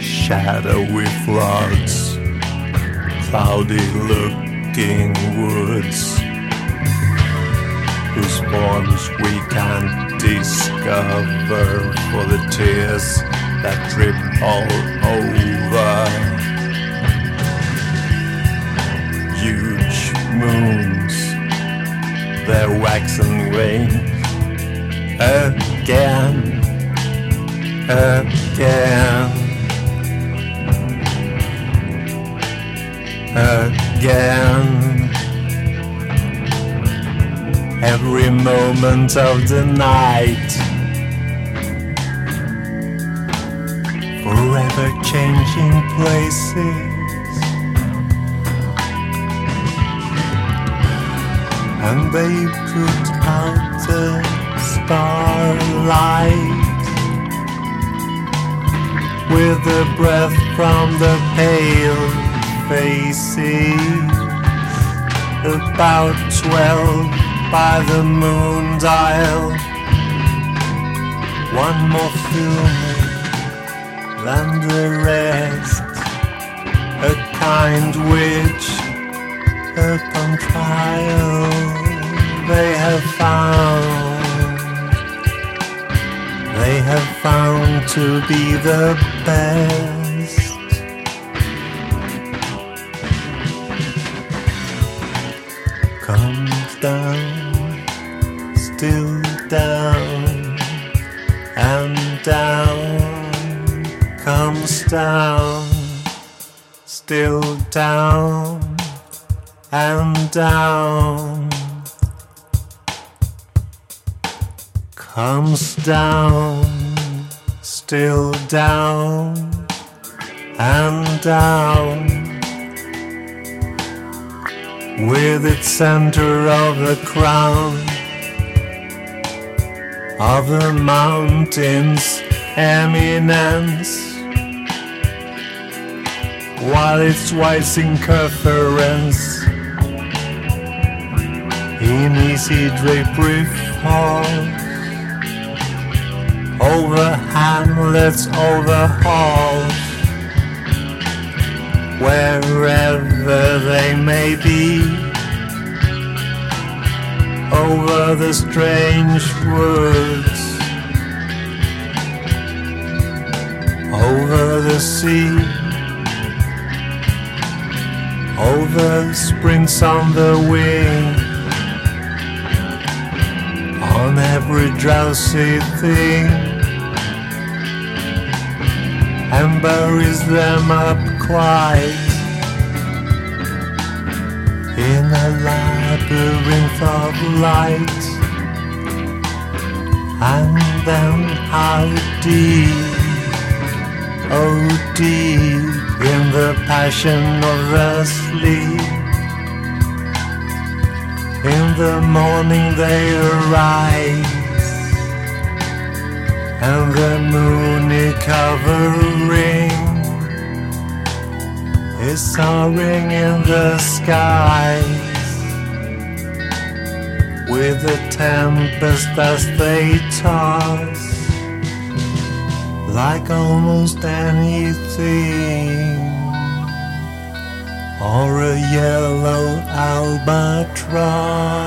shadowy floods, cloudy looking woods, whose forms we can't discover for the tears that drip all over. Huge moons, their waxen wane again, again, again. Every moment of the night, forever changing places. And they put out the starlight with the breath from the pale faces. About twelve by the moon dial. One more filming than the rest. A kind witch upon trial to be the best. Comes down, still down, and down, comes down, still down, and down. comes down, still down and down, with its center of the crown of the mountain's eminence, while its white circumference in easy drapery falls over hamlets, over halls, wherever they may be, over the strange woods, over the sea, over sprints on the wing on every drowsy thing and buries them up quiet in a labyrinth of light. And then how deep, oh deep, in the passion of the sleep. In the morning they arise, and the moony covering. Is soaring in the skies. With the tempest as they toss, like almost anything. Or a yellow albatross.